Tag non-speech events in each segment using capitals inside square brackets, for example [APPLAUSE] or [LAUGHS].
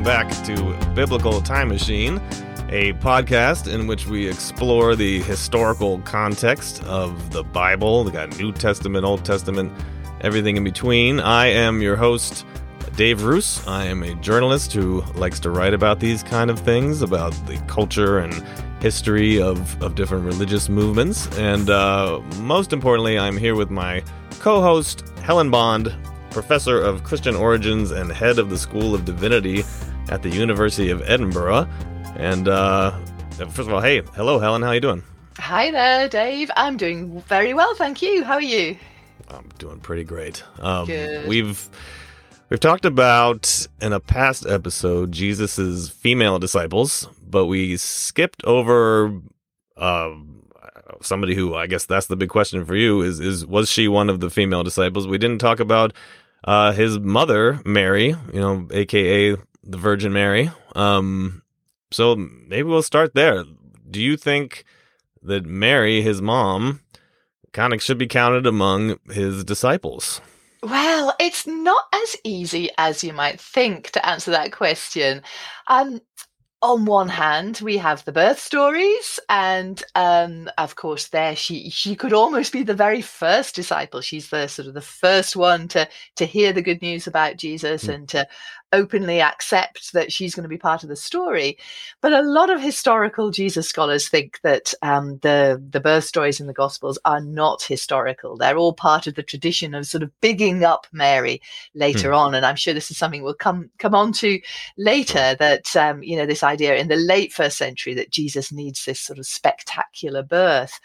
welcome back to Biblical Time Machine, a podcast in which we explore the historical context of the Bible. We got New Testament, Old Testament, everything in between. I am your host, Dave Roos. I am a journalist who likes to write about these kind of things, about the culture and history of, of different religious movements. And uh, most importantly, I'm here with my co host, Helen Bond, professor of Christian origins and head of the School of Divinity at the University of Edinburgh. And uh, first of all, hey, hello, Helen. How are you doing? Hi there, Dave. I'm doing very well, thank you. How are you? I'm doing pretty great. Um, Good. We've we've talked about in a past episode Jesus's female disciples, but we skipped over um, somebody who I guess that's the big question for you is is was she one of the female disciples? We didn't talk about uh, his mother Mary, you know, aka the Virgin Mary. Um, so maybe we'll start there. Do you think that Mary, his mom, kind of should be counted among his disciples? Well, it's not as easy as you might think to answer that question. Um, on one hand, we have the birth stories, and um, of course, there she she could almost be the very first disciple. She's the sort of the first one to to hear the good news about Jesus Mm. and to openly accept that she's going to be part of the story. But a lot of historical Jesus scholars think that um, the the birth stories in the Gospels are not historical. They're all part of the tradition of sort of bigging up Mary later on, and I'm sure this is something we'll come come on to later. That um, you know this idea in the late first century that Jesus needs this sort of spectacular birth.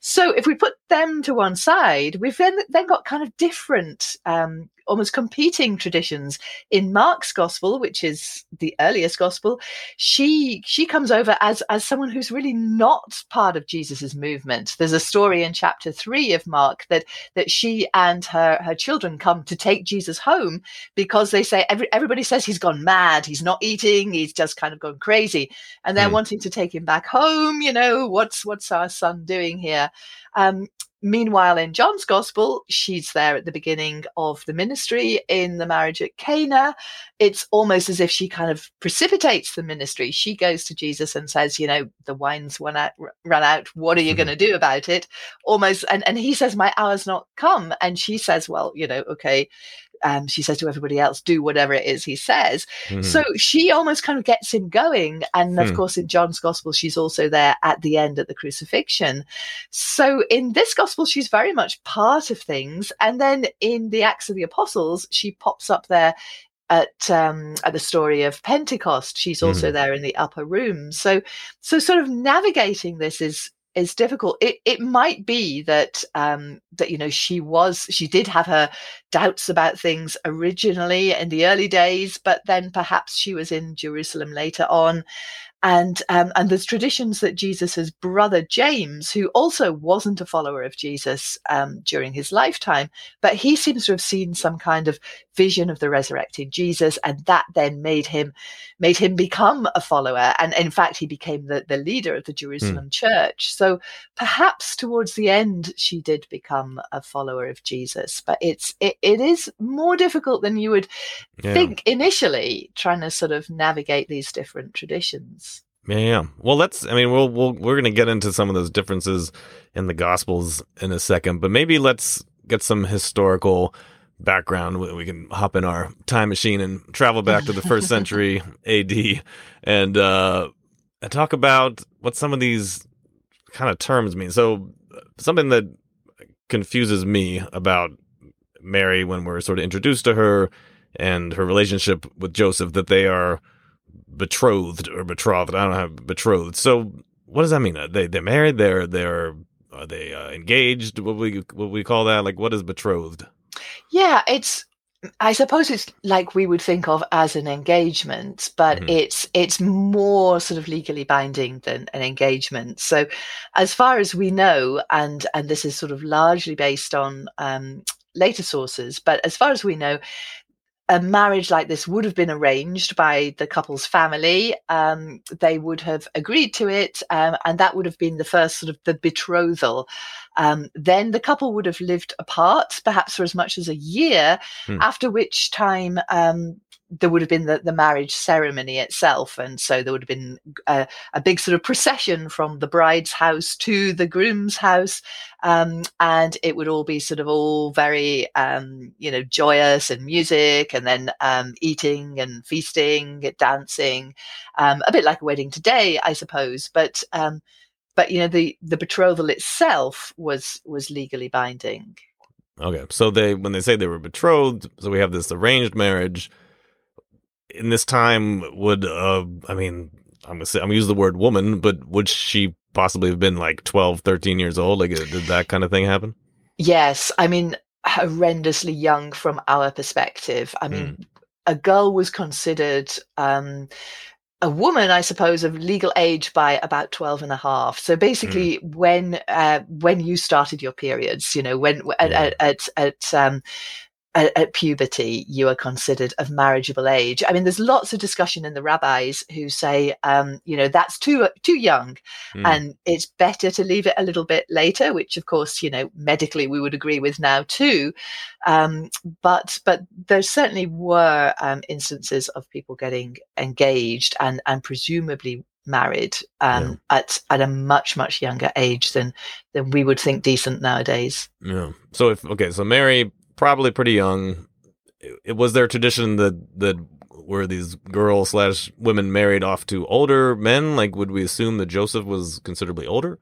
So if we put them to one side, we've then then got kind of different. Um, almost competing traditions. In Mark's gospel which is the earliest gospel she she comes over as as someone who's really not part of Jesus's movement. There's a story in chapter 3 of Mark that that she and her her children come to take Jesus home because they say every, everybody says he's gone mad. He's not eating. He's just kind of gone crazy. And they're Hmm. wanting to take him back home you know what's what's our son doing here? Um Meanwhile, in John's gospel, she's there at the beginning of the ministry in the marriage at Cana. It's almost as if she kind of precipitates the ministry. She goes to Jesus and says, "You know, the wine's run out. Run out. What are you Mhm. going to do about it?" Almost, and and he says, "My hour's not come." And she says, "Well, you know, okay." Um, she says to everybody else, "Do whatever it is he says." Mhm. So she almost kind of gets him going. And of Hmm. course, in John's gospel, she's also there at the end at the crucifixion. So in this gospel, she's very much part of things. And then in the Acts of the Apostles, she pops up there at um, at the story of Pentecost. She's also there in the upper room. So so sort of navigating this is is difficult. It it might be that um, that you know she was she did have her doubts about things originally in the early days, but then perhaps she was in Jerusalem later on. And um, and there's traditions that Jesus's brother James, who also wasn't a follower of Jesus um, during his lifetime, but he seems to have seen some kind of vision of the resurrected Jesus, and that then made him made him become a follower. And in fact, he became the, the leader of the Jerusalem church. So perhaps towards the end, she did become a follower of Jesus. But it's it, it is more difficult than you would yeah. think initially, trying to sort of navigate these different traditions. Yeah, yeah. Well, let's. I mean, we'll we'll we're gonna get into some of those differences in the Gospels in a second, but maybe let's get some historical background. We can hop in our time machine and travel back to the first [LAUGHS] century A.D. and uh, talk about what some of these kind of terms mean. So, something that confuses me about Mary when we're sort of introduced to her and her relationship with Joseph that they are betrothed or betrothed. I don't have betrothed. So what does that mean? Are they they're married. They're they're are they uh, engaged? What we what we call that? Like what is betrothed? Yeah, it's I suppose it's like we would think of as an engagement, but Mhm. it's it's more sort of legally binding than an engagement. So, as far as we know, and and this is sort of largely based on um, later sources, but as far as we know, a marriage like this would have been arranged by the couple's family. Um, they would have agreed to it, um, and that would have been the first sort of the betrothal. Um, then the couple would have lived apart, perhaps for as much as a year, Hmm. after which time um, there would have been the, the marriage ceremony itself. And so there would have been a, a, big sort of procession from the bride's house to the groom's house. Um, and it would all be sort of all very, um, you know, joyous and music and then um, eating and feasting, dancing, um, a bit like a wedding today, I suppose. But, um, but you know, the, the betrothal itself was was legally binding. Okay, so they when they say they were betrothed, so we have this arranged marriage in this time would uh i mean i'm gonna say i'm gonna use the word woman but would she possibly have been like 12 13 years old like uh, did that kind of thing happen yes i mean horrendously young from our perspective i mean mm. a girl was considered um a woman, I suppose, of legal age by about 12 and a half. So basically, mm. when uh, when you started your periods, you know, when yeah. at, at, at um, at, at, puberty you are considered of marriageable age. I mean, there's lots of discussion in the rabbis who say, um, you know, that's too too young, mm. and it's better to leave it a little bit later. Which, of course, you know, medically we would agree with now too. Um, but but there certainly were um, instances of people getting engaged and and presumably married um, yeah. at at a much much younger age than than we would think decent nowadays. Yeah. So if okay, so Mary probably pretty young. It, was there tradition that that were these girls slash women married off to older men? Like, would we assume that Joseph was considerably older?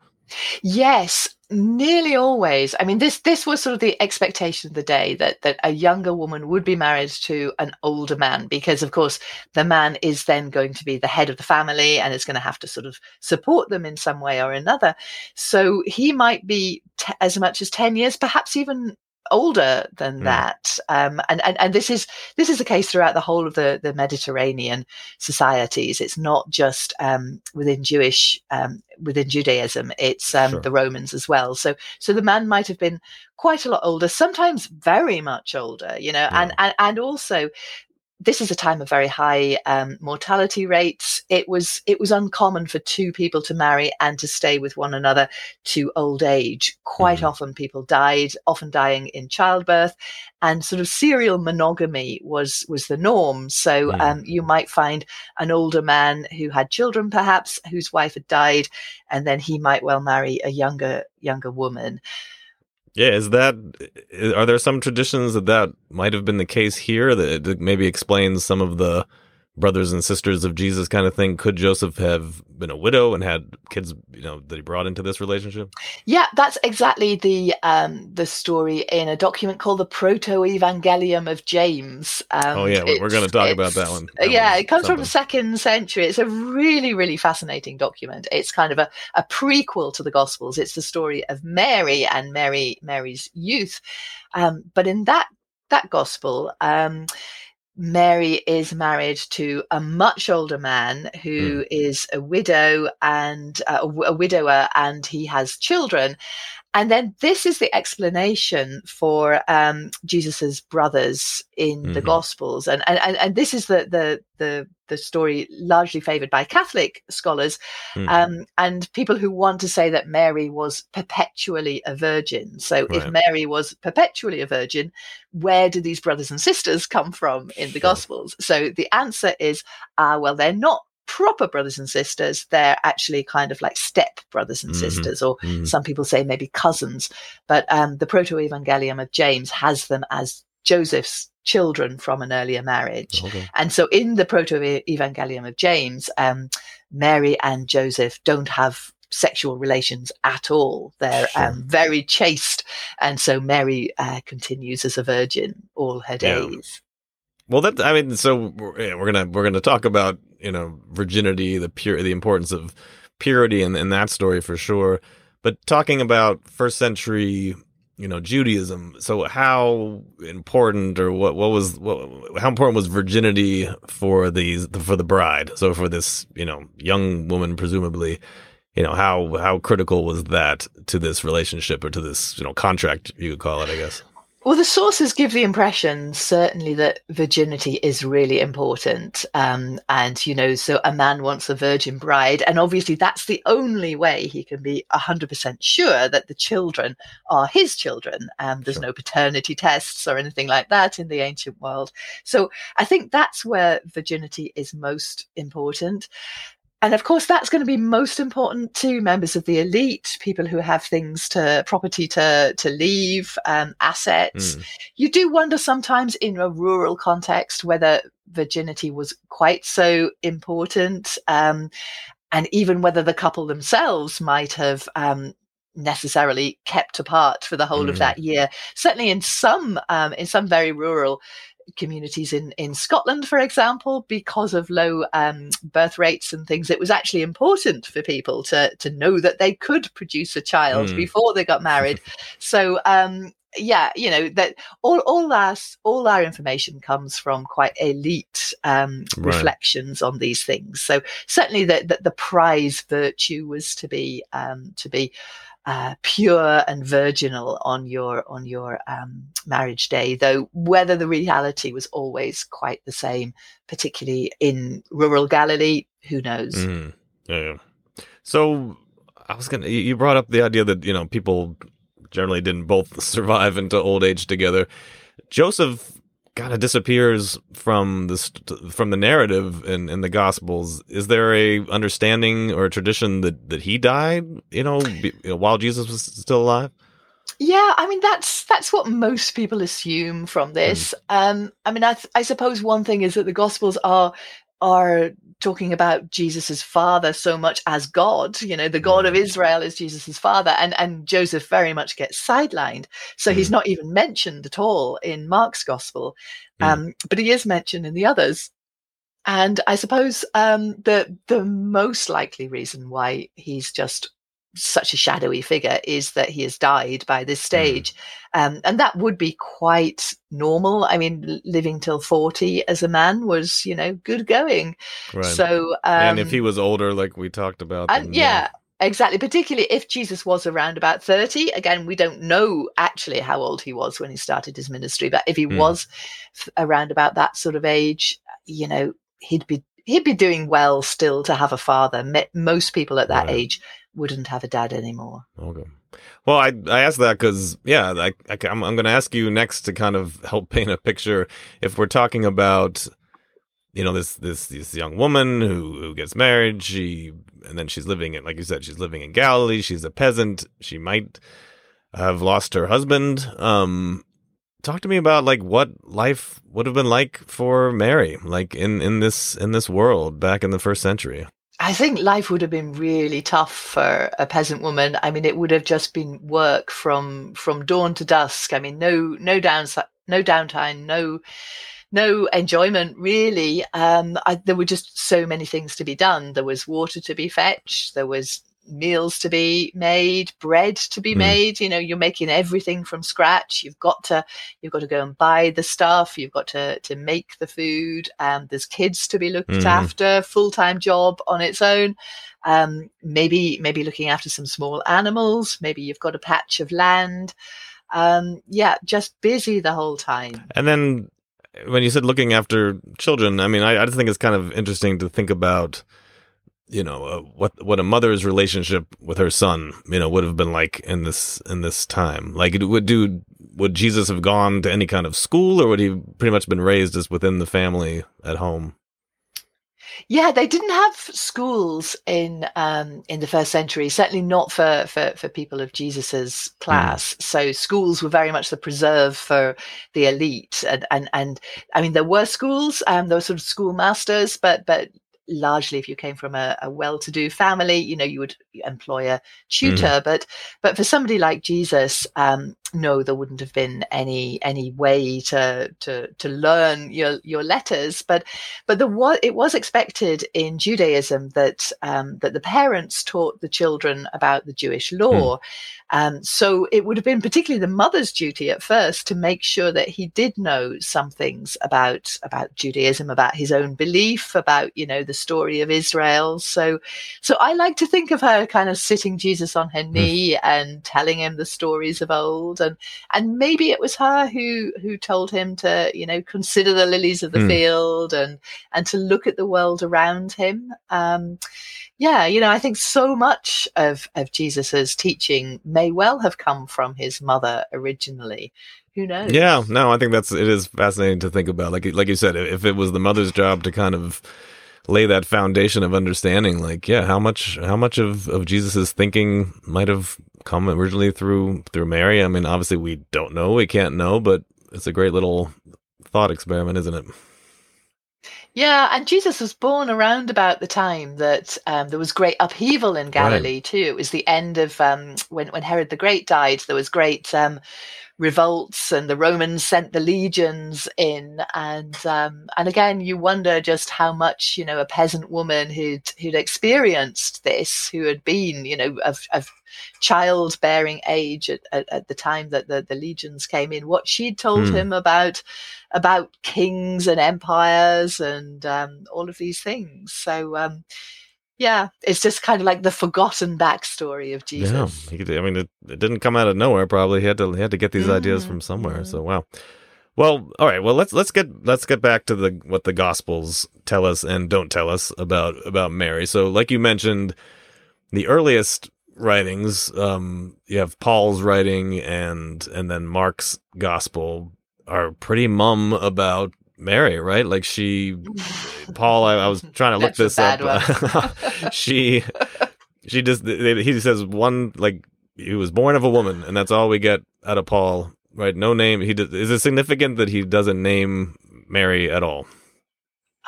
Yes, nearly always. I mean, this this was sort of the expectation of the day that that a younger woman would be married to an older man because, of course, the man is then going to be the head of the family and is going to have to sort of support them in some way or another. So he might be t- as much as ten years, perhaps even older than mm. that. Um, and, and, and this is, this is the case throughout the whole of the, the Mediterranean societies. It's not just, um, within Jewish, um, within Judaism, it's, um, sure. the Romans as well. So, so the man might have been quite a lot older, sometimes very much older, you know, yeah. and, and, and also this is a time of very high um, mortality rates. It was it was uncommon for two people to marry and to stay with one another to old age. Quite mm-hmm. often, people died, often dying in childbirth, and sort of serial monogamy was was the norm. So mm-hmm. um, you might find an older man who had children, perhaps whose wife had died, and then he might well marry a younger younger woman. Yeah, is that are there some traditions that that might have been the case here that maybe explains some of the brothers and sisters of Jesus kind of thing. Could Joseph have been a widow and had kids, you know, that he brought into this relationship? Yeah, that's exactly the um, the story in a document called the Proto Evangelium of James. Um, oh yeah, we're going to talk about that one. That yeah, it comes something. from the second century. It's a really, really fascinating document. It's kind of a, a prequel to the Gospels. It's the story of Mary and Mary Mary's youth. Um, but in that that gospel, um, Mary is married to a much older man who mm. is a widow and uh, a widower, and he has children. And then this is the explanation for um, Jesus's brothers in mm-hmm. the Gospels, and, and and this is the the the the story largely favored by Catholic scholars mm-hmm. um, and people who want to say that Mary was perpetually a virgin. So right. if Mary was perpetually a virgin, where do these brothers and sisters come from in the sure. Gospels? So the answer is, ah, uh, well, they're not proper brothers and sisters, they're actually kind of like step brothers and mm-hmm. sisters, or mm-hmm. some people say maybe cousins. But um, the Proto Evangelium of James has them as Joseph's children from an earlier marriage. Okay. And so in the Proto Evangelium of James, um, Mary and Joseph don't have sexual relations at all. They're sure. um, very chaste. And so Mary uh, continues as a virgin all her days. Yeah. Well, that I mean, so we're, we're gonna we're gonna talk about you know virginity, the pure, the importance of purity in, in that story for sure. But talking about first century, you know, Judaism. So how important or what what was what, how important was virginity for these for the bride? So for this you know young woman, presumably, you know how how critical was that to this relationship or to this you know contract you could call it, I guess. Well, the sources give the impression certainly that virginity is really important. Um, and, you know, so a man wants a virgin bride. And obviously, that's the only way he can be 100% sure that the children are his children. And there's sure. no paternity tests or anything like that in the ancient world. So I think that's where virginity is most important. And of course, that's going to be most important to members of the elite, people who have things to property to, to leave, um, assets. Mm. You do wonder sometimes in a rural context whether virginity was quite so important. Um, and even whether the couple themselves might have um, necessarily kept apart for the whole mm. of that year. Certainly, in some um, in some very rural communities in, in Scotland, for example, because of low um, birth rates and things, it was actually important for people to to know that they could produce a child mm. before they got married. [LAUGHS] so um, yeah, you know that all all our all our information comes from quite elite um, right. reflections on these things. So certainly that the, the prize virtue was to be um, to be uh, pure and virginal on your on your um, marriage day. Though whether the reality was always quite the same, particularly in rural Galilee, who knows? Mm, yeah. So I was gonna. You brought up the idea that you know people generally didn't both [LAUGHS] survive into old age together. Joseph kind of disappears from the from the narrative in, in the gospels. Is there a understanding or a tradition that that he died you know, be, you know while jesus was still alive? Yeah i mean that's that's what most people assume from this. Mm. um i mean I, I suppose one thing is that the gospels are are talking about Jesus's father so much as God. You know, the God of mm. Israel is Jesus's father, and and Joseph very much gets sidelined. So mm. he's not even mentioned at all in Mark's gospel, mm. um, but he is mentioned in the others. And I suppose um, the the most likely reason why he's just such a shadowy figure is that he has died by this mm. stage. Mm. Um, and that would be quite normal. I mean, living till 40 as a man was, you know, good going. Right. So, um, and if he um, was older, like we talked about, and yeah. Exactly, particularly if Jesus was around about 30. Again, we don't know actually how old he was when he started his ministry, but if he mm. was around about that sort of age, you know, he'd be he'd be doing well still to have a father. Most people at that right. age wouldn't have a dad anymore. Okay. Well, I I asked that because yeah, I, I I'm I'm going to ask you next to kind of help [LAUGHS] paint a picture. If we're talking about you know this this this young woman who who gets married, she and then she's living in like you said, she's living in Galilee. She's a peasant. She might have lost her husband. Um, talk to me about like what life would have been like for Mary, like in in this in this world back in the first century. I think life would have been really tough for a peasant woman. I mean, it would have just been work from from dawn to dusk. I mean, no no downside, no downtime, no no enjoyment really. Um, I, there were just so many things to be done. There was water to be fetched. There was meals to be made, bread to be mm. made. You know, you're making everything from scratch. You've got to you've got to go and buy the stuff. You've got to to make the food. Um, there's kids to be looked mm. after. Full time job on its own. Um, maybe maybe looking after some small animals. Maybe you've got a patch of land. Um, yeah, just busy the whole time. And then when you said looking after children, I mean, I, I just think it's kind of interesting to think about you know uh, what what a mother's relationship with her son you know would have been like in this in this time like it would do would jesus have gone to any kind of school or would he pretty much been raised as within the family at home yeah, they didn't have schools in um, in the first century. Certainly not for for, for people of Jesus's class. Mm. So schools were very much the preserve for the elite, and and and I mean there were schools, um, there were sort of schoolmasters, but but largely if you came from a, a well-to-do family you know you would employ a tutor mm. but but for somebody like jesus um, no there wouldn't have been any any way to to to learn your your letters but but the what it was expected in judaism that um, that the parents taught the children about the jewish law mm. Um, so it would have been particularly the mother's duty at first to make sure that he did know some things about about Judaism, about his own belief, about you know the story of Israel. So, so I like to think of her kind of sitting Jesus on her hmm. knee mm. and telling him the stories of old and and maybe it was her who who told him to you know consider the lilies of the Hmm. field and and to look at the world around him um yeah you know i think so much of of jesus's teaching may well have come from his mother originally who knows Yeah, no, I think that's it is fascinating to think about. Like like you said, if it was the mother's job to kind of lay that foundation of understanding, like yeah, how much how much of of Jesus's thinking might have come originally through through Mary? I mean, obviously we don't know, we can't know, but it's a great little thought experiment, isn't it? Yeah, and Jesus was born around about the time that um, there was great upheaval in Galilee too. It was the end of um, when when Herod the Great died. There was great um, revolts, and the Romans sent the legions in, and um, and again, you wonder just how much you know a peasant woman who'd who'd experienced this, who had been you know of, of childbearing age at, at, at the time that the, the legions came in, what she'd told Hmm. him about about kings and empires and um, all of these things. So, um, yeah, it's just kind of like the forgotten backstory of Jesus. Yeah, he I mean, it, it didn't come out of nowhere. Probably he had to he had to get these ideas Mhm, from somewhere. So wow. Well, all right. Well, let's let's get let's get back to the what the Gospels tell us and don't tell us about about Mary. So, like you mentioned, the earliest writings, um, you have Paul's writing and and then Mark's Gospel are pretty mum about Mary, right? Like she, Paul. I, I was [LAUGHS] trying to look this up. [LAUGHS] she [LAUGHS] she just they, he says one like he was born of a woman, and that's all we get out of Paul. Right? No name. He does, is it significant that he doesn't name Mary at all?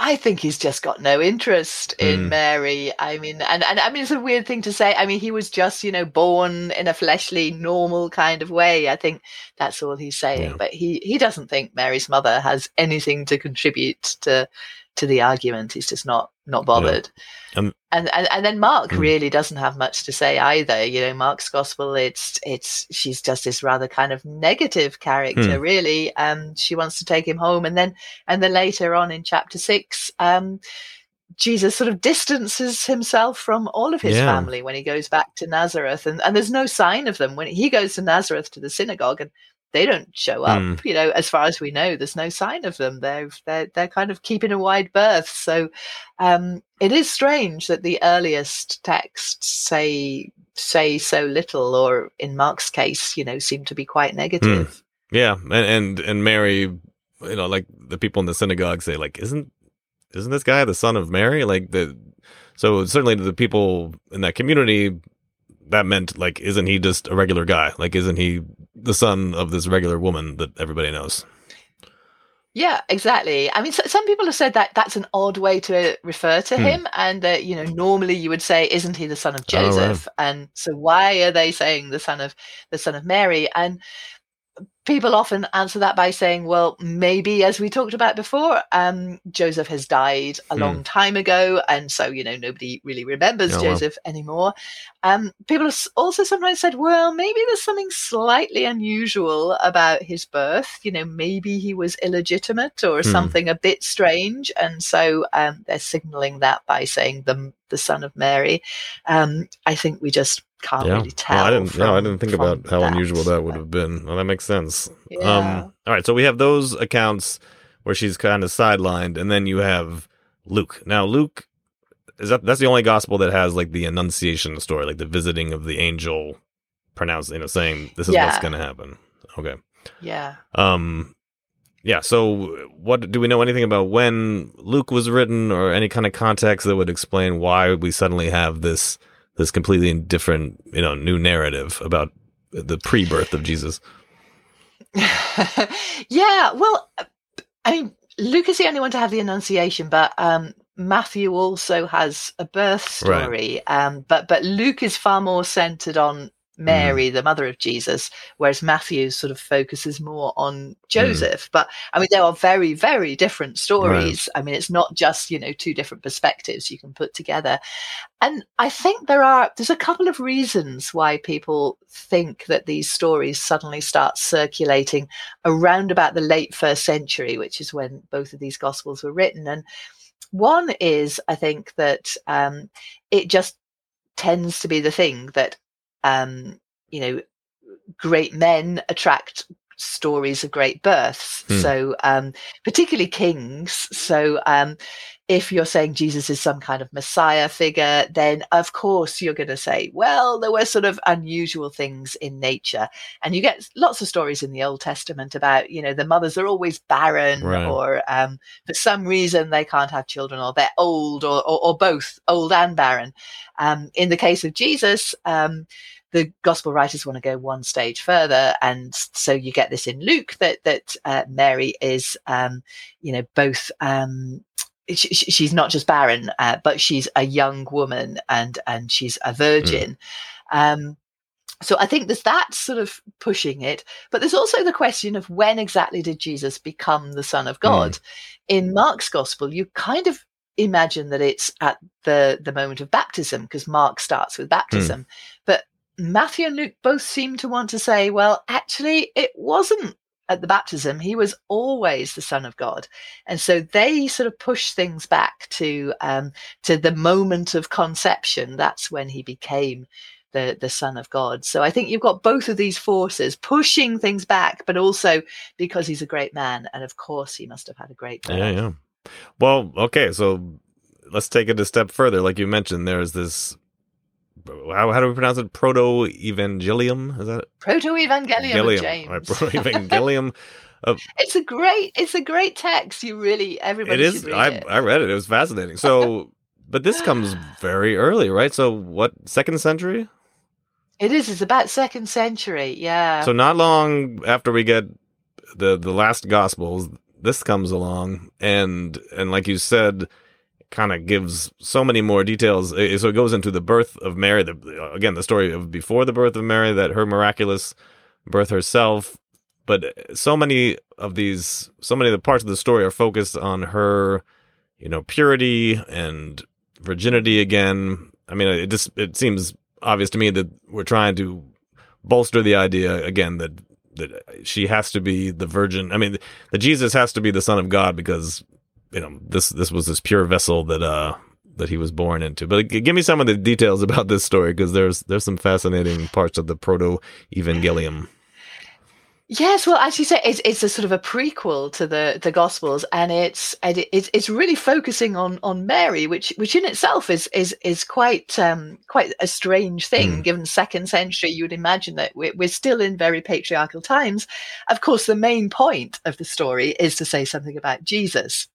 I think he's just got no interest in Mm. Mary. I mean, and, and I mean, it's a weird thing to say. I mean, he was just, you know, born in a fleshly, normal kind of way. I think that's all he's saying. Yeah. But he, he doesn't think Mary's mother has anything to contribute to to the argument. He's just not not bothered. Um, and, and and then Mark Mm. really doesn't have much to say either. You know, Mark's gospel, it's it's she's just this rather kind of negative character, Hmm. really. Um, she wants to take him home, and then and then later on in chapter six, um, Jesus sort of distances himself from all of his Yeah. family when he goes back to Nazareth, and and there's no sign of them when he goes to Nazareth to the synagogue, and they don't show up. Hmm. You know, as far as we know, there's no sign of them. They're they're they're kind of keeping a wide berth. So um, it is strange that the earliest texts say say so little, or in Mark's case, you know, seem to be quite negative. Yeah, and and and Mary, you know, like the people in the synagogue say, like, isn't isn't this guy the son of Mary? Like the so certainly the people in that community, that meant like, isn't he just a regular guy? Like, isn't he the son of this regular woman that everybody knows? Yeah, exactly. I mean, so, some people have said that that's an odd way to refer to Hmm. him, and that you know, normally you would say, "Isn't he the son of Oh. Joseph?" And so, why are they saying the son of the son of Mary? And people often answer that by saying, "Well, maybe, as we talked about before, um, Joseph has died a Hmm. long time ago, and so you know nobody really remembers Oh. Joseph anymore." Um, people have also sometimes said, "Well, maybe there's something slightly unusual about his birth. You know, maybe he was illegitimate or Hmm. something a bit strange," and so um, they're signaling that by saying the the son of Mary. Um, I think we just can't yeah, really tell. Well, I didn't. no, I didn't think about how unusual that would have been. Well, that makes sense. Yeah. Um, all right, so we have those accounts where she's kind of sidelined, and then you have Luke. Now, Luke is that that's the only gospel that has like the Annunciation story, like the visiting of the angel, pronouncing, you know, saying this is what's going to happen. Okay. yeah. Um, yeah. So, what do we know anything about when Luke was written, or any kind of context that would explain why we suddenly have this this completely different, you know, new narrative about the pre-birth of Jesus? [LAUGHS] yeah, well, I mean, Luke is the only one to have the Annunciation, but um, Matthew also has a birth Right. story. Um, but but Luke is far more centered on Mary, the mother of Jesus, whereas Matthew sort of focuses more on Joseph. But I mean, there are very very different stories. I mean, it's not just you know two different perspectives you can put together. And I think there are there's a couple of reasons why people think that these stories suddenly start circulating around about the late first century, which is when both of these gospels were written. And one is, I think, that um, it just tends to be the thing that um, you know great men attract stories of great births. Hmm. So, um, particularly kings. So, um, if you're saying Jesus is some kind of Messiah figure, then of course you're going to say, well, there were sort of unusual things in nature. And you get lots of stories in the Old Testament about, you know, the mothers are always barren Right. or um, for some reason they can't have children or they're old or, or, or both, old and barren. Um, in the case of Jesus, um, the gospel writers want to go one stage further, and so you get this in Luke that that uh, Mary is, um, you know, both. Um, she, she- she's not just barren, uh, but she's a young woman and and she's a virgin. Um, so I think there's that sort of pushing it, but there's also the question of when exactly did Jesus become the Son of God? In Mark's Gospel, you kind of imagine that it's at the the moment of baptism because Mark starts with baptism, but Matthew and Luke both seem to want to say, well, actually, it wasn't at the baptism. He was always the Son of God, and so they sort of push things back to um, to the moment of conception. That's when he became the the Son of God. So I think you've got both of these forces pushing things back, but also because he's a great man, and of course he must have had a great birth. Yeah, yeah. Well, okay, so let's take it a step further. Like you mentioned, there's this. How, how do we pronounce it? Proto Evangelium? Is that Proto Evangelium? James. Right, Proto Evangelium. [LAUGHS] It's a great, it's a great text. You really, everybody it is. read I it. I read it. It was fascinating. So, [LAUGHS] but this comes very early, right? So, what second century? It is. It's about second century. Yeah. So not long after we get the the last gospels, this comes along and and like you said, kind of gives so many more details. So it goes into the birth of Mary, the again the story of before the birth of Mary, that her miraculous birth herself. But so many of these, so many of the parts of the story are focused on her, you know, purity and virginity again. I mean, it just it seems obvious to me that we're trying to bolster the idea again that that she has to be the virgin. I mean, that Jesus has to be the son of God because you know this this was this pure vessel that uh that he was born into. But give me some of the details [LAUGHS] about this story because there's there's some fascinating parts of the proto evangelium. Yes, well, as you say, it's it's a sort of a prequel to the the Gospels, and it's and it's it's really focusing on on Mary, which which in itself is is is quite um quite a strange thing. Mm. Given second century, you would imagine that we're, we're still in very patriarchal times. Of course, the main point of the story is to say something about Jesus.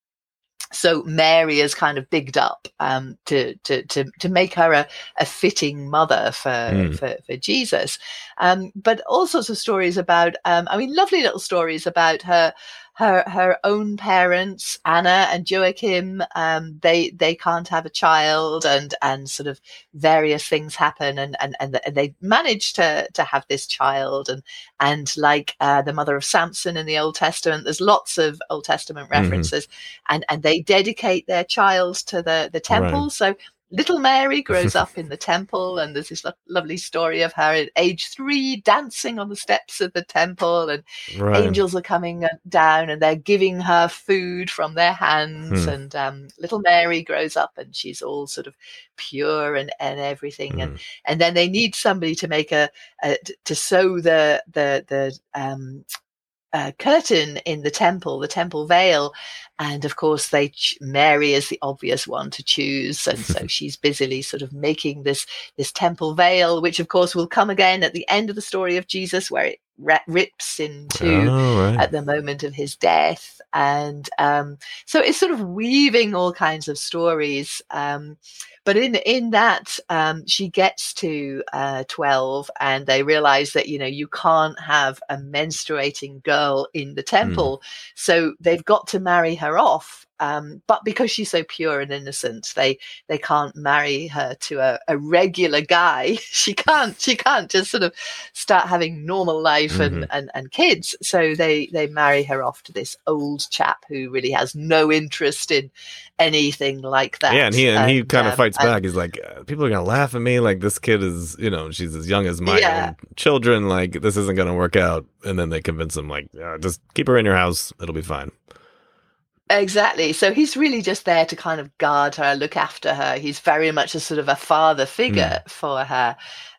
So Mary is kind of bigged up um, to, to to to make her a, a fitting mother for, Mm. for for Jesus um, but all sorts of stories about um, i mean lovely little stories about her her her own parents anna and joachim um, they they can't have a child and and sort of various things happen and and, and, they manage to to have this child and and like uh, the mother of samson in the old testament there's lots of old testament Mhm. references and and they dedicate their child to the the temple Right. so little Mary grows [LAUGHS] up in the temple, and there's this lo- lovely story of her at age three dancing on the steps of the temple, and Right. angels are coming uh, down and they're giving her food from their hands. Hmm. And um, little Mary grows up and she's all sort of pure and, and everything. And Mm. and then they need somebody to make a to sew the the the um, uh, curtain in the temple, the temple veil, and of course they ch- Mary is the obvious one to choose, and so [LAUGHS] she's busily sort of making this this temple veil, which of course will come again at the end of the story of Jesus, where it rips into Oh, right. at the moment of his death. And um, so it's sort of weaving all kinds of stories. Um, but in in that, um, she gets to uh, twelve, and they realize that you know you can't have a menstruating girl in the temple, so they've got to marry her off. Um, but because she's so pure and innocent, they they can't marry her to a, a regular guy. [LAUGHS] She can't she can't just sort of start having normal life and, and, and kids. So they they marry her off to this old chap who really has no interest in anything like that. Yeah, and he and he kind of um, fights and- back. He's like, uh, people are gonna laugh at me. Like this kid is, you know, she's as young as my Yeah. children. Like this isn't gonna work out. And then they convince him, like, uh, just keep her in your house. It'll be fine. Exactly. So he's really just there to kind of guard her, look after her. He's very much a sort of a father figure for her.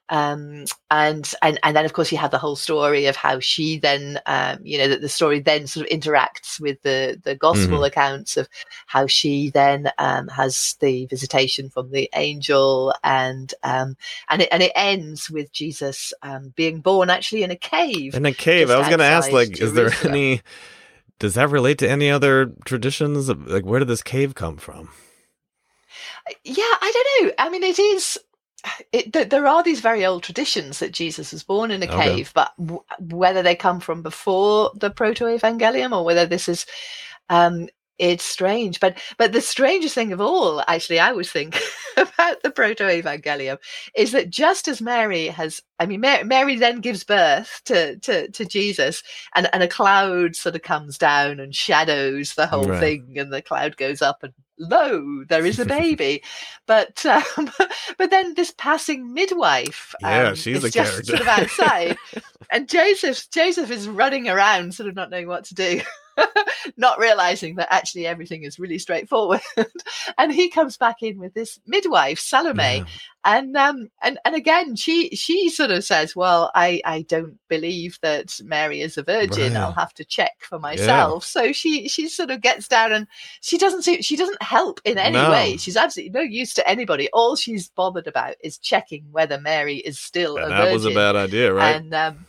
um, and and and then of course you have the whole story of how she then um, you know that the story then sort of interacts with the the gospel Mhm. accounts of how she then um, has the visitation from the angel and um, and it and it ends with Jesus um, being born actually in a cave. In a cave. I was going to ask, like, is there any? Does that relate to any other traditions? Like, where did this cave come from? Yeah, I don't know. I mean, it is. It, th- there are these very old traditions that Jesus was born in a Okay. cave, but w- whether they come from before the proto-evangelium or whether this is, um, it's strange. But but the strangest thing of all, actually, I would think [LAUGHS] about the proto-evangelium is that just as Mary has, I mean, Mary, Mary then gives birth to to to Jesus, and and a cloud sort of comes down and shadows the whole Right. thing, and the cloud goes up and lo, there is a [LAUGHS] baby. but um, [LAUGHS] but then this passing midwife, Yeah, um, she's is just character. sort of outside, and Joseph Joseph is running around, sort of not knowing what to do. [LAUGHS] not realizing that actually everything is really straightforward [LAUGHS] and he comes back in with this midwife salome Yeah. and um and and again she she sort of says well i i don't believe that mary is a virgin Right. i'll have to check for myself so she she sort of gets down and she doesn't see she doesn't help in any No. way she's absolutely no use to anybody all she's bothered about is checking whether mary is still And a that virgin That was a bad idea, right? and um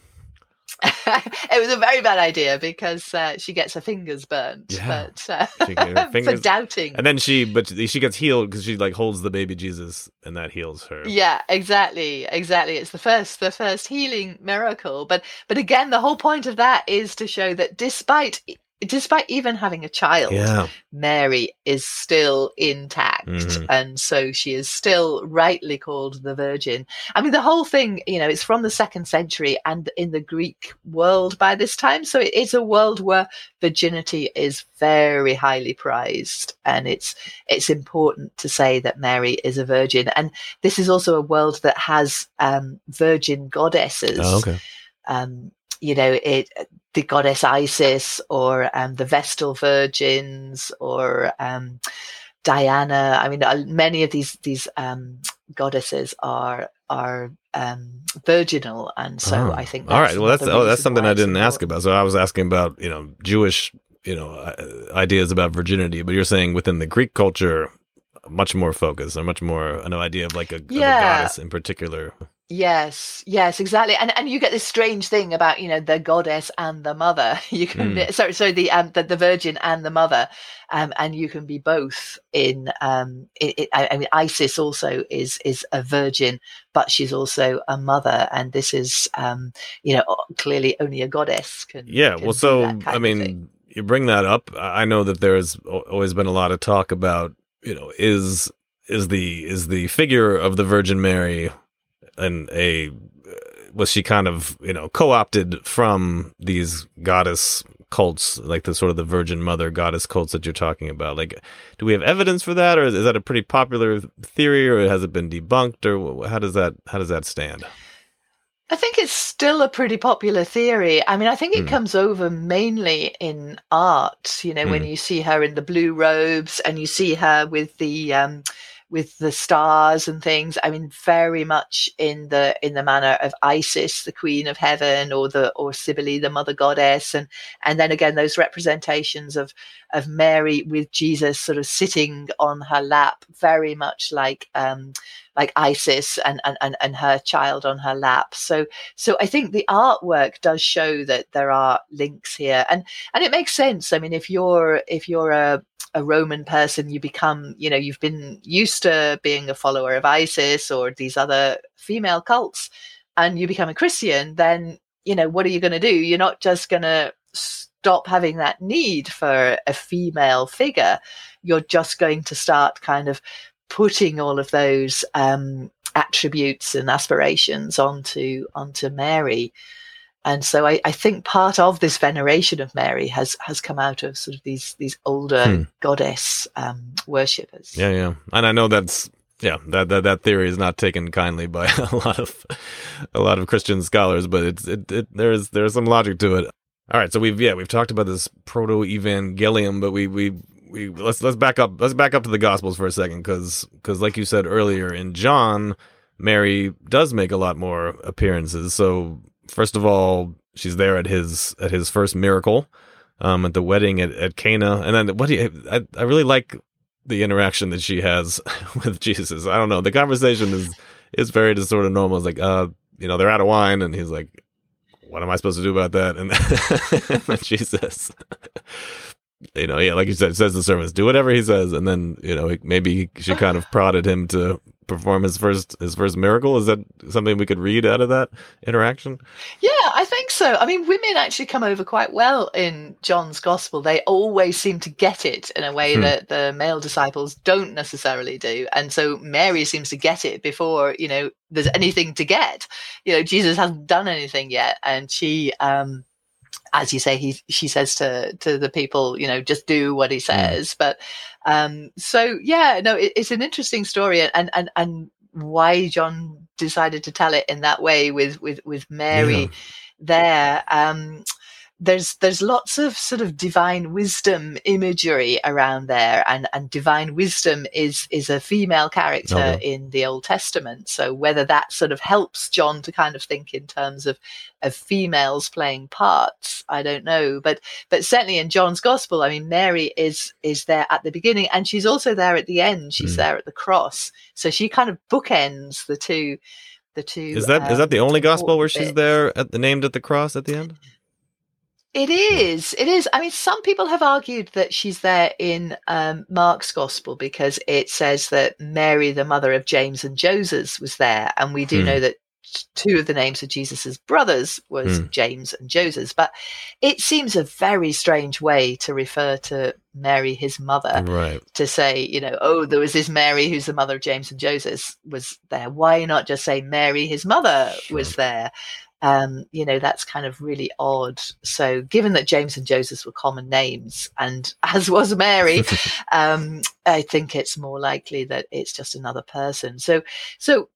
[LAUGHS] it was a very bad idea because uh, she gets her fingers burnt Yeah. but uh, get [LAUGHS] for doubting and then she, but she gets healed because she like holds the baby Jesus, and that heals her. Yeah, exactly, exactly. It's the first, the first healing miracle. But, but again, the whole point of that is to show that despite, despite even having a child, Yeah. Mary is still intact, Mhm. and so she is still rightly called the Virgin. I mean, the whole thing, you know, it's from the second century and in the Greek world by this time, so it, it's a world where virginity is very highly prized, and it's it's important to say that Mary is a virgin, and this is also a world that has um, virgin goddesses Oh, okay. um, you know, it the goddess Isis or um, the Vestal Virgins or um, Diana. I mean, uh, many of these these um, goddesses are are um, virginal, and so Oh. I think. all right. Well, that's oh, that's something I didn't ask about. So I was asking about you know Jewish you know uh, ideas about virginity, but you're saying within the Greek culture, much more focus or much more an idea of like a, of a goddess in particular. Yes, yes, exactly. And and you get this strange thing about you know the goddess and the mother. [LAUGHS] You can Mm. so so the um the, the virgin and the mother, um and you can be both in um it, it, I, I mean Isis also is is a virgin, but she's also a mother, and this is um you know clearly only a goddess can. Yeah. can Well, so I mean, you bring that up. I know that there's al- always been a lot of talk about you know is is the is the figure of the Virgin Mary and a was she kind of you know co-opted from these goddess cults like the sort of the virgin mother goddess cults that you're talking about like do we have evidence for that or is, is that a pretty popular theory or has it been debunked or how does that how does that stand I think it's still a pretty popular theory. I mean, I think it Hmm. comes over mainly in art. You know, when Hmm. you see her in the blue robes and you see her with the um, with the stars and things. I mean, very much in the in the manner of Isis, the Queen of Heaven, or the or Cybele, the Mother Goddess, and and then again those representations of of Mary with Jesus sort of sitting on her lap, very much like. Um, like Isis and, and, and, and her child on her lap. So so I think the artwork does show that there are links here. And and it makes sense. I mean if you're if you're a a Roman person, you become, you know, you've been used to being a follower of Isis or these other female cults, and you become a Christian, then, you know, what are you going to do? You're not just going to stop having that need for a female figure. You're just going to start kind of putting all of those um, attributes and aspirations onto onto Mary. And so I, I think part of this veneration of Mary has has come out of sort of these these older Hmm. goddess um, worshippers. Yeah, yeah, and I know that's yeah that that that theory is not taken kindly by [LAUGHS] a lot of a lot of Christian scholars, but it's it, it there's there's some logic to it. All right, so we've yeah we've talked about this proto evangelium, but we we we let's let's back up let's back up to the Gospels for a second because because like you said earlier in John Mary does make a lot more appearances. So first of all, she's there at his at his first miracle, um, at the wedding at, at Cana, and then what do you? I, I really like the interaction that she has [LAUGHS] with Jesus. I don't know. The conversation is is very just sort of normal. It's like, uh, you know, they're out of wine, and he's like, "What am I supposed to do about that?" And [LAUGHS] says, "You know, yeah, like you said, says the servants, do whatever he says." And then, you know, maybe she kind of prodded him to perform his first his first miracle? Is that something we could read out of that interaction? Yeah, I think so. I mean, women actually come over quite well in John's gospel. They always seem to get it in a way hmm. that the male disciples don't necessarily do. And so Mary seems to get it before, you know, there's anything to get. You know, Jesus hasn't done anything yet. And she um as you say, he she says to to the people, you know, just do what he hmm. says. Mm. But um, so yeah, no, it, it's an interesting story, and and and why John decided to tell it in that way with with with Mary yeah. there. Um, there's there's lots of sort of divine wisdom imagery around there and and divine wisdom is is a female character oh. in the old testament. So whether that sort of helps john to kind of think in terms of of females playing parts i don't know. But but certainly in john's gospel i mean mary is is there at the beginning and she's also there at the end. She's mm. there at the cross. So she kind of bookends the two the two is that um, is that the only gospel where she's there at the named at the cross at the end it is. It is. I mean, some people have argued that she's there in um, Mark's gospel because it says that Mary, the mother of James and Joseph, was there, and we do hmm. know that two of the names of Jesus's brothers was hmm. James and Joseph. But it seems a very strange way to refer to Mary, his mother, right. to say, you know, oh, there was this Mary who's the mother of James and Joseph was there. Why not just say Mary, his mother, sure. was there? Um, you know, that's kind of really odd. So, given that James and Joseph were common names, and [LAUGHS] as was Mary, [LAUGHS] um, I think it's more likely that it's just another person. So, so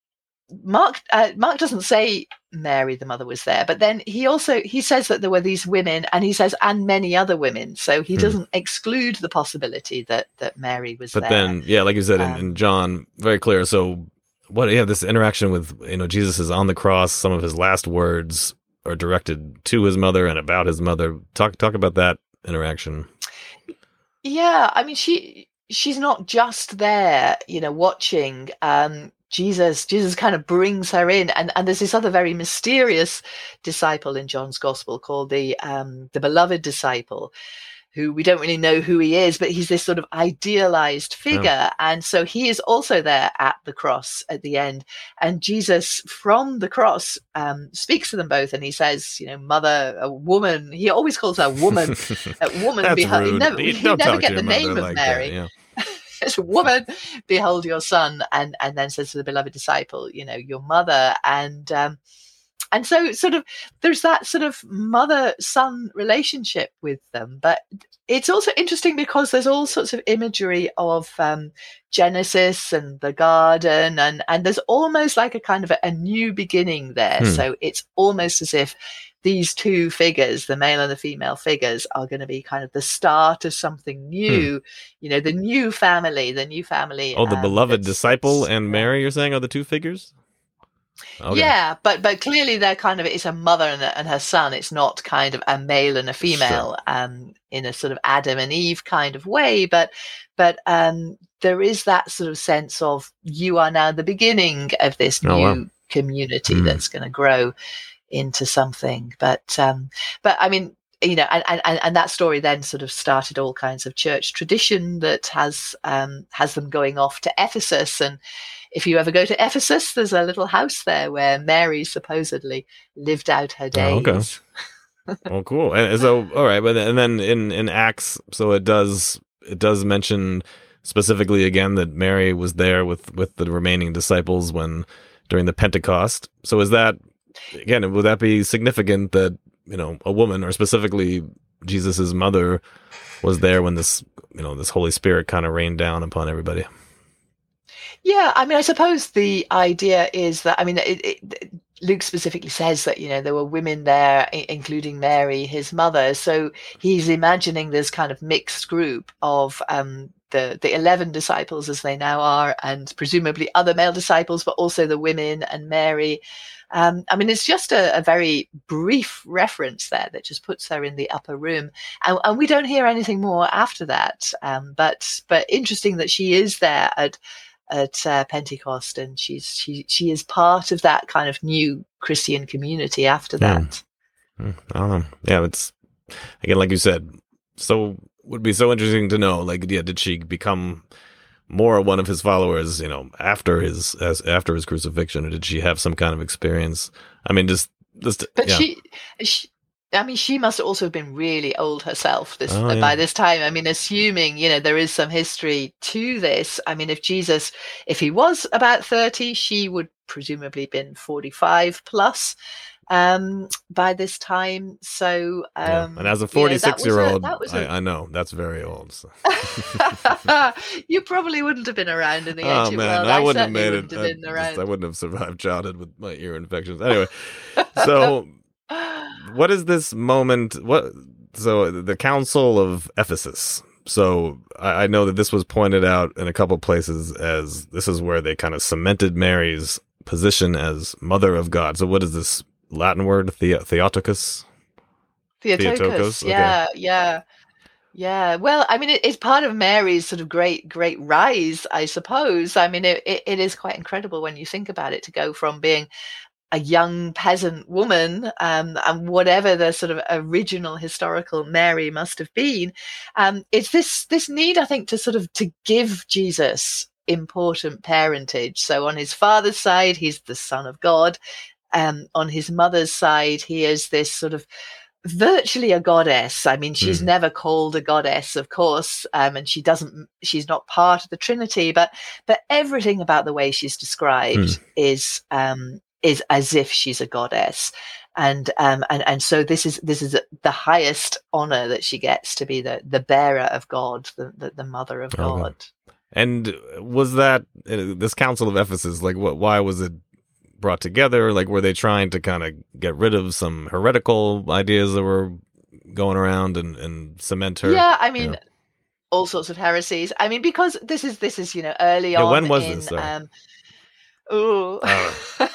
Mark uh, Mark doesn't say Mary the mother was there, but then he also he says that there were these women, and he says and many other women. So he hmm. doesn't exclude the possibility that that Mary was. But there. then, yeah, like you said um, in, in John, very clear. So what yeah this interaction with you know jesus is on the cross. Some of his last words are directed to his mother and about his mother. Talk talk about that interaction. Yeah i mean she she's not just there you know watching um jesus jesus kind of brings her in. And and there's this other very mysterious disciple in john's gospel called the um the beloved disciple who we don't really know who he is, but he's this sort of idealized figure. Oh. And so he is also there at the cross at the end. And Jesus from the cross um, speaks to them both and he says, you know, mother, a woman. He always calls her woman. [LAUGHS] a woman. behind. You never, you never get the name of like Mary. That, yeah. [LAUGHS] As a woman, behold your son, and and then says to the beloved disciple, you know, your mother, and um, and so sort of there's that sort of mother son relationship with them but it's also interesting because there's all sorts of imagery of um, genesis and the garden and and there's almost like a kind of a, a new beginning there hmm. so it's almost as if these two figures, the male and the female figures, are going to be kind of the start of something new. Hmm. You know, the new family, the new family. Oh, the um, beloved disciple and Mary, you're saying, are the two figures? Okay. Yeah, but but clearly they're kind of it's a mother and, a, and her son. It's not kind of a male and a female sure. um, in a sort of Adam and Eve kind of way. But but um, there is that sort of sense of you are now the beginning of this oh, new wow. community mm. that's going to grow into something. But um, but I mean you know, and, and, and that story then sort of started all kinds of church tradition that has um, has them going off to Ephesus. And if you ever go to Ephesus, there's a little house there where Mary supposedly lived out her days. Oh, okay. [LAUGHS] oh, cool. And so, all right, but and then in in Acts, so it does it does mention specifically again that Mary was there with with the remaining disciples when during the Pentecost. So is that again? Would that be significant that you know a woman or specifically Jesus's mother was there when this you know this Holy Spirit kind of rained down upon everybody. Yeah, I mean, I suppose the idea is that I mean, it, it, Luke specifically says that you know there were women there, including Mary, his mother. So he's imagining this kind of mixed group of um, the the eleven disciples as they now are, and presumably other male disciples, but also the women and Mary. Um, I mean, it's just a, a, very brief reference there that just puts her in the upper room, and, and we don't hear anything more after that. Um, but but interesting that she is there at at uh, Pentecost, and she's she she is part of that kind of new Christian community after that. Yeah, I don't know. Yeah, it's again like you said, so would be so interesting to know. Like, yeah, did she become more one of his followers, you know, after his as after his crucifixion, or did she have some kind of experience? I mean, just just But yeah. she, she, I mean, she must also have been really old herself this Oh, yeah. by this time. I mean, assuming you know there is some history to this. I mean, if Jesus, if he was about thirty, she would presumably been forty-five plus um, by this time. So, Yeah. um, and as a you know, forty-six was year a- old, that was a- I, I know that's very old. so. [LAUGHS] you probably wouldn't have been around in the [LAUGHS] oh ancient man, world. I wouldn't have made it. wouldn't have I, just- I wouldn't have survived childhood with my ear infections. [LAUGHS] Anyway, so what is this moment? What so the Council of Ephesus. So I, I know that this was pointed out in a couple places as this is where they kind of cemented Mary's position as Mother of God. So what is this Latin word? The- Theotokos. Theotokos. Theotokos, okay. Yeah, yeah, yeah. Well, I mean, it, it's part of Mary's sort of great, great rise, I suppose. I mean, it, it, it is quite incredible when you think about it to go from being a young peasant woman um, and whatever the sort of original historical Mary must have been. Um, it's this this need, I think, to sort of to give Jesus important parentage. So on his father's side, he's the son of God. Um, on his mother's side, he is this sort of virtually a goddess. I mean, she's Hmm. never called a goddess, of course, um, and she doesn't. She's not part of the Trinity, but but everything about the way she's described is um, is as if she's a goddess. And um and and so this is this is the highest honor that she gets to be the the bearer of God, the the, the mother of Okay. God. And was that uh, this Council of Ephesus? Like, what? Why was it brought together? Like, were they trying to kind of get rid of some heretical ideas that were going around and and cement her? Yeah, I mean, Yeah. all sorts of heresies. I mean, because this is this is you know early Yeah, on. when was in, this, though? Um, oh, Oh. [LAUGHS]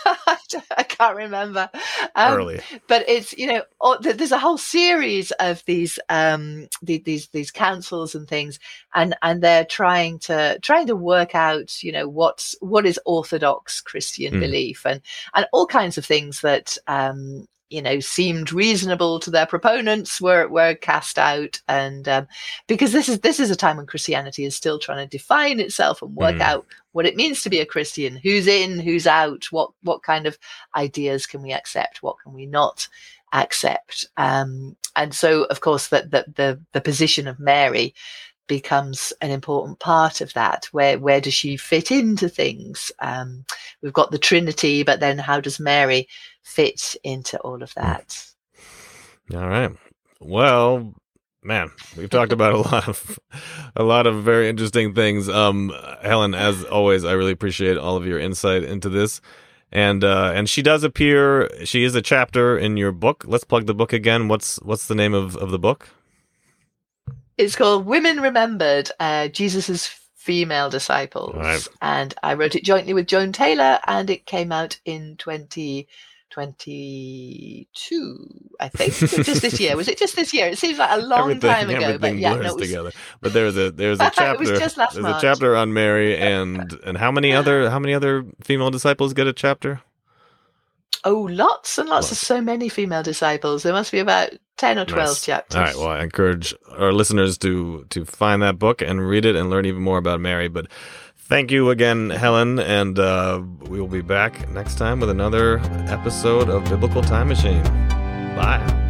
I can't remember. Um, Early. but it's you know all, there's a whole series of these um the, these these councils and things and and they're trying to trying to work out you know what's what is orthodox christian Hmm. belief and and all kinds of things that um you know seemed reasonable to their proponents were were cast out and um because this is this is a time when christianity is still trying to define itself and work Hmm. out what it means to be a christian who's in who's out what what kind of ideas can we accept what can we not accept? Um, and so of course that the, the the position of mary becomes an important part of that. Where where does she fit into things? Um, we've got the trinity but then how does mary fit into all of that? All right. Well, man, we've talked about a [LAUGHS] lot of a lot of very interesting things. Um, Helen, as always, I really appreciate all of your insight into this. And uh, and she does appear. She is a chapter in your book. Let's plug the book again. What's what's the name of, of the book? it's called women remembered uh, jesus's female disciples right. and i wrote it jointly with joan taylor and it came out in 2022 i think just this year was it just this year it seems like a [LAUGHS] long everything time ago but yeah no, was, together. But there's a there's a [LAUGHS] It chapter. was just last there's a chapter on Mary [LAUGHS] and and how many other uh-huh. how many other female disciples get a chapter? oh lots and lots Lots. of so many female disciples there must be about 10 or 12 Nice. chapters All right. Well, I encourage our listeners to to find that book and read it and learn even more about Mary. But thank you again, Helen, and uh, we will be back next time with another episode of Biblical Time Machine. Bye.